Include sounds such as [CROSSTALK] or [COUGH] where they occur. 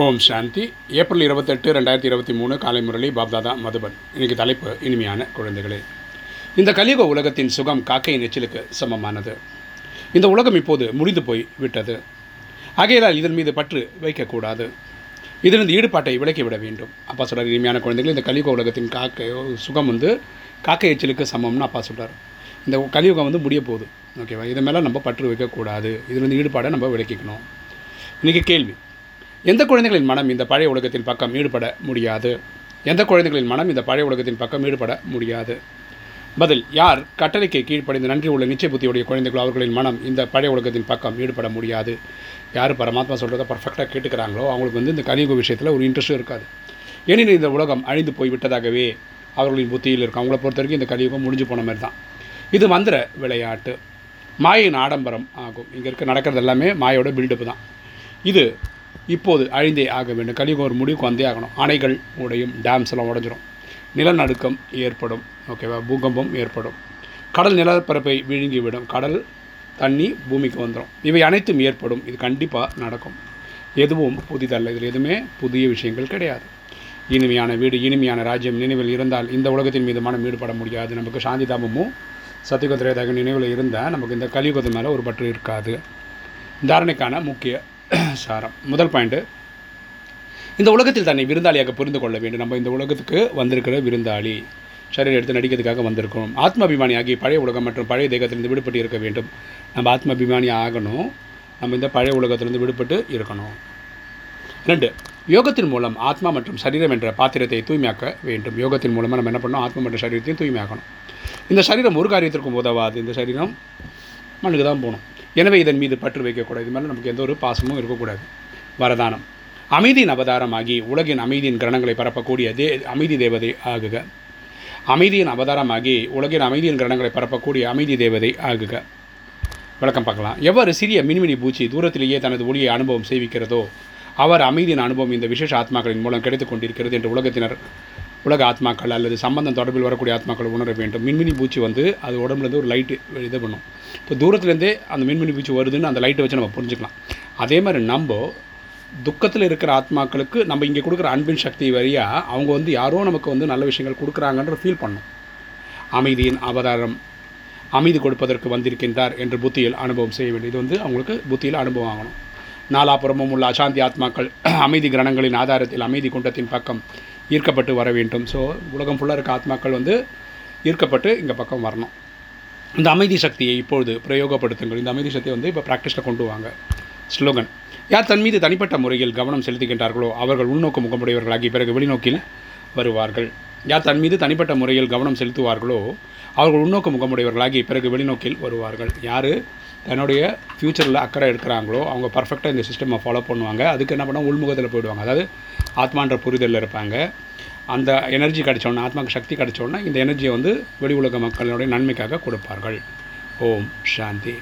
ஓம் சாந்தி. April இருபத்தெட்டு ரெண்டாயிரத்தி இருபத்தி மூணு காலை முரளி பாப்தாதா மதுபன். இன்னைக்கு தலைப்பு இனிமையான குழந்தைகளே. இந்த கலியுக உலகத்தின் சுகம் காக்கையின் எச்சிலுக்கு சமமானது. இந்த உலகம் இப்போது முடிந்து போய் விட்டது. ஆகையால் இதன் மீது பற்று வைக்கக்கூடாது. இதிலிருந்து ஈடுபாட்டை விளக்கிவிட வேண்டும். அப்பா சொல்கிறார் இனிமையான குழந்தைகள் இந்த கலியுக உலகத்தின் காக்கை சுகம் வந்து காக்கை எச்சிலுக்கு சமம்னு அப்பா சொல்கிறார் இந்த கலியுகம் வந்து முடிய போகுது. ஓகேவா? இது மேலே நம்ம பற்று வைக்கக்கூடாது. இதிலிருந்து ஈடுபாடை நம்ம விளக்கிக்கணும் இன்றைக்கி கேள்வி. எந்த குழந்தைகளின் மனம் இந்த பழைய உலகத்தின் பக்கம் ஈடுபட முடியாது? எந்த குழந்தைகளின் மனம் இந்த பழைய உலகத்தின் பக்கம் ஈடுபட முடியாது? பதில் யார் கட்டளைக்கு கீழ்ப்படைந்து நன்றி உள்ள நிச்சய புத்தியுடைய குழந்தைகளோ அவர்களின் மனம் இந்த பழைய உலகத்தின் பக்கம் ஈடுபட முடியாது. யார் பரமாத்மா சொல்கிறத பர்ஃபெக்டாக கேட்டுக்கிறாங்களோ அவங்களுக்கு வந்து இந்த கலியுக விஷயத்தில் ஒரு இன்ட்ரெஸ்ட்டும் இருக்காது. ஏனெனில் இந்த உலகம் அழிந்து போய் விட்டதாகவே அவர்களின் புத்தியில் இருக்கும். அவங்கள பொறுத்த வரைக்கும் இந்த கலியுகம் முடிஞ்சு போன மாதிரி தான். இது மந்திர விளையாட்டு. மாயின் ஆடம்பரம் ஆகும். இங்கே இருக்க நடக்கிறது எல்லாமே மாயோட பில்டப் தான். இது இப்போது அழிந்தே ஆக வேண்டும். கலியுகம் ஒரு முடிவுக்கு வந்தே ஆகணும். அணைகள் உடையும் டேம்ஸ் எல்லாம் உடஞ்சிரும். நிலநடுக்கம் ஏற்படும் ஓகேவா பூகம்பம் ஏற்படும். கடல் நிலப்பரப்பை விழுங்கிவிடும். கடல் தண்ணி பூமிக்கு வந்துடும் இவை அனைத்தும் ஏற்படும். இது கண்டிப்பாக நடக்கும். எதுவும் புதிதல்ல. இதில் எதுவுமே புதிய விஷயங்கள் கிடையாது. இனிமையான வீடு இனிமையான ராஜ்யம் நினைவில் இருந்தால் இந்த உலகத்தின் மீது மனம் ஈடுபட முடியாது. நமக்கு சாந்தி தாபமும் சத்தியகுதிரையதாக நினைவில் இருந்தால் நமக்கு இந்த கலியுகத்து மேலே ஒரு பற்று இருக்காது. தாரணைக்கான முக்கிய [CLEARS THROAT] சாரம். முதல் பாயிண்ட்டு இந்த உலகத்தில் தன்னை விருந்தாளியாக புரிந்து கொள்ள வேண்டும். நம்ம இந்த உலகத்துக்கு வந்திருக்கிற விருந்தாளி. சரீரம் எடுத்து நடிக்கிறதுக்காக வந்திருக்கோம் ஆத்மாபிமானி ஆகி பழைய உலகம் மற்றும் பழைய தேகத்திலிருந்து விடுபட்டு இருக்க வேண்டும். நம்ம ஆத்மாபிமானி ஆகணும். நம்ம இந்த பழைய உலகத்திலிருந்து விடுபட்டு இருக்கணும். ரெண்டு யோகத்தின் மூலம் ஆத்மா மற்றும் சரீரம் என்ற பாத்திரத்தை தூய்மையாக்க வேண்டும். யோகத்தின் மூலமாக நம்ம என்ன பண்ணோம் ஆத்மா மற்றும் சரீரத்தையும் தூய்மையாக்கணும். இந்த சரீரம் ஒரு காரியத்திற்கும் உதவாது. இந்த சரீரம் மண்ணுக்கு தான் போகணும். எனவே இதன் மீது பற்று வைக்கக்கூடாது. இது மேலே நமக்கு எந்த ஒரு பாசமும் இருக்கக்கூடாது. வரதானம். அமைதியின் அவதாரமாகி உலகின் அமைதியின் கிரணங்களை பரப்பக்கூடிய தே அமைதி தேவதை ஆகுக. அமைதியின் அவதாரமாகி உலகின் அமைதியின் கிரணங்களை பரப்பக்கூடிய அமைதி தேவதை ஆகுக. விளக்கம் பார்க்கலாம். எவ்வாறு சிறிய மின்மினி பூச்சி தூரத்திலேயே தனது ஒளியை அனுபவம் செய்விக்கிறதோ அவர் அமைதியின் அனுபவம் இந்த விசேஷ ஆத்மாக்களின் மூலம் கிடைத்துக் கொண்டிருக்கிறது என்று உலகத்தினர் உலக ஆத்மாக்கள் அல்லது சம்பந்தம் தொடர்பில் வரக்கூடிய ஆத்மாக்கள் உணர வேண்டும். மின்மினி பூச்சி வந்து அது உடம்புலேருந்து ஒரு லைட்டு இது பண்ணும். இப்போ தூரத்துலேருந்தே அந்த மின்மினி பூச்சி வருதுன்னு அந்த லைட்டை வச்சு நம்ம புரிஞ்சுக்கலாம். அதே மாதிரி நம்ம துக்கத்தில் இருக்கிற ஆத்மாக்களுக்கு நம்ம இங்கே கொடுக்குற அன்பின் சக்தி வழியாக அவங்க வந்து யாரோ நமக்கு வந்து நல்ல விஷயங்கள் கொடுக்குறாங்கன்ற ஃபீல் பண்ணும். அமைதியின் அவதாரம் அமைதி கொடுப்பதற்கு வந்திருக்கின்றார் என்று புத்தியில் அனுபவம் செய்ய வேண்டியது இது வந்து அவங்களுக்கு புத்தியில் அனுபவம் ஆகணும். நாலாபுறமும் உள்ள அசாந்தி ஆத்மாக்கள் [CLEARS THROAT] அமைதி கிரணங்களின் ஆதாரத்தில் அமைதி குண்டத்தின் பக்கம் ஈர்க்கப்பட்டு வர வேண்டும். ஸோ உலகம் ஃபுல்லாக இருக்க ஆத்மாக்கள் வந்து ஈர்க்கப்பட்டு இங்கே பக்கம் வரணும். இந்த அமைதி சக்தியை இப்பொழுது பிரயோகப்படுத்துங்கள். இந்த அமைதி சக்தியை வந்து இப்போ ப்ராக்டிஸில் கொண்டு வாங்க. ஸ்லோகன் யார் தன் மீது தனிப்பட்ட முறையில் கவனம் செலுத்துகின்றார்களோ அவர்கள் உள்நோக்கு முகமுடையவர்களாகி பிறகு வெளிநோக்கில் வருவார்கள். யார் தன் மீது தனிப்பட்ட முறையில் கவனம் செலுத்துவார்களோ அவர்கள் உள்நோக்கு முகமுடையவர்களாகி பிறகு வெளிநோக்கில் வருவார்கள். யார்? தன்னுடைய ஃப்யூச்சரில் அக்கறை எடுக்கிறாங்களோ அவங்க பர்ஃபெக்டாக இந்த சிஸ்டமை ஃபாலோ பண்ணுவாங்க. அதுக்கு என்ன பண்ணால் உள்முகத்தில் போயிடுவாங்க. அதாவது ஆத்மான்ற புரிதலில் இருப்பாங்க. அந்த எனர்ஜி கிடைச்சோன்னே ஆத்மாக்கு சக்தி கிடைச்சோன்னே இந்த எனர்ஜியை வந்து வெளி உலக மக்களுடைய நன்மைக்காக கொடுப்பார்கள். ஓம் சாந்தி.